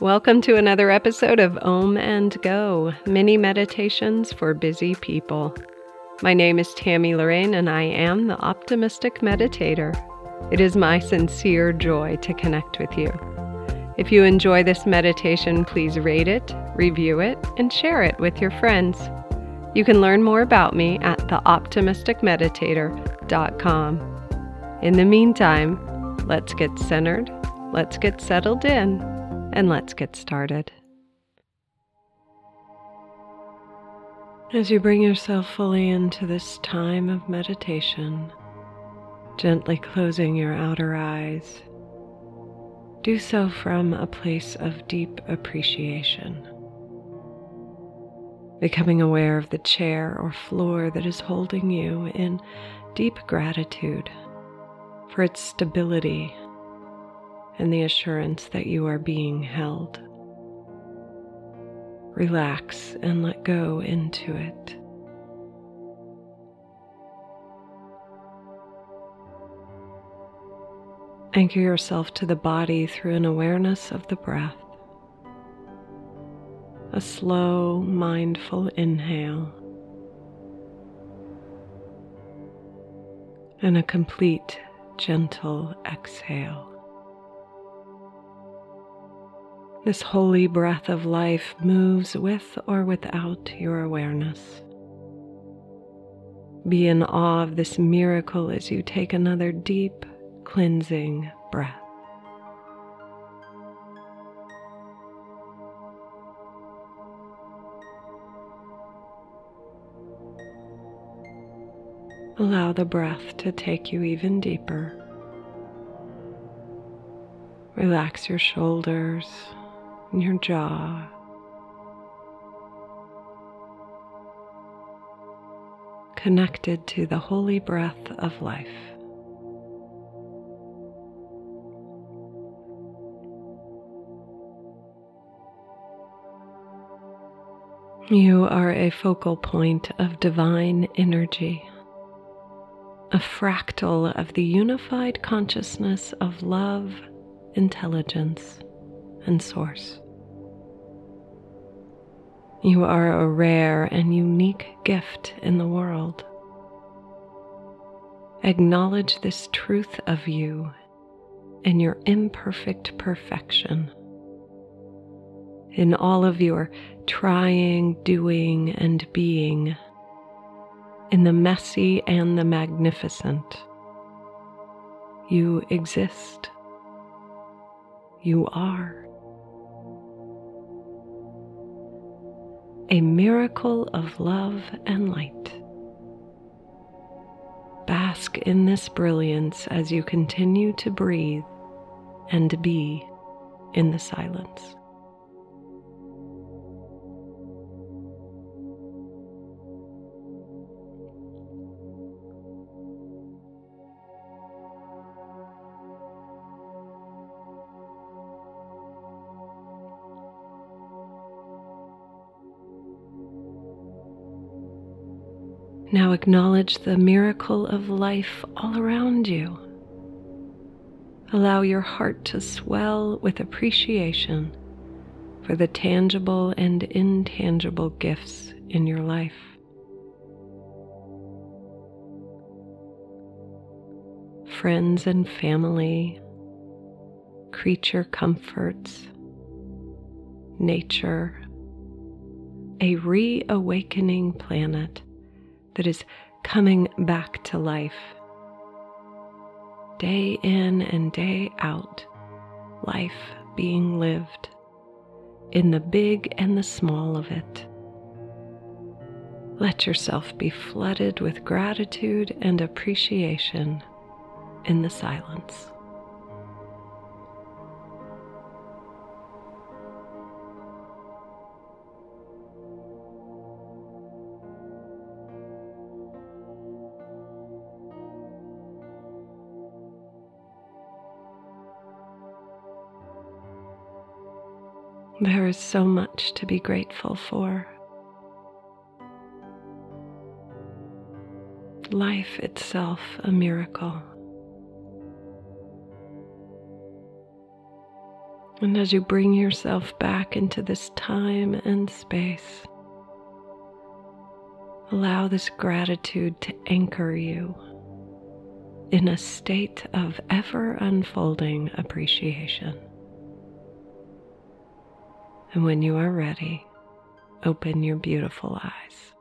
Welcome to another episode of Om and Go mini meditations for busy people. My name is Tammy Lorraine, and I am the Optimistic Meditator. It is my sincere joy to connect with you. If you enjoy this meditation, please rate it, review it, and share it with your friends. You can learn more about me at theoptimisticmeditator.com. In the meantime, let's get centered, let's get settled in, and let's get started. As you bring yourself fully into this time of meditation, gently closing your outer eyes, do so from a place of deep appreciation. Becoming aware of the chair or floor that is holding you in deep gratitude for its stability and the assurance that you are being held. Relax and let go into it. Anchor yourself to the body through an awareness of the breath. A slow, mindful inhale. And a complete, gentle exhale. This holy breath of life moves with or without your awareness. Be in awe of this miracle as you take another deep, cleansing breath. Allow the breath to take you even deeper. Relax your shoulders your jaw. Connected to the holy breath of life. You are a focal point of divine energy, a fractal of the unified consciousness of love, intelligence, and source. You are a rare and unique gift in the world. Acknowledge this truth of you and your imperfect perfection in all of your trying, doing, and being, in the messy and the magnificent. You exist. You are. A miracle of love and light. Bask in this brilliance as you continue to breathe and be in the silence. Now acknowledge the miracle of life all around you. Allow your heart to swell with appreciation for the tangible and intangible gifts in your life. Friends and family, creature comforts, nature, a reawakening planet that is coming back to life. Day in and day out, life being lived in the big and the small of it. Let yourself be flooded with gratitude and appreciation in the silence. There is so much to be grateful for. Life itself a miracle. And as you bring yourself back into this time and space, allow this gratitude to anchor you in a state of ever unfolding appreciation. And when you are ready, open your beautiful eyes.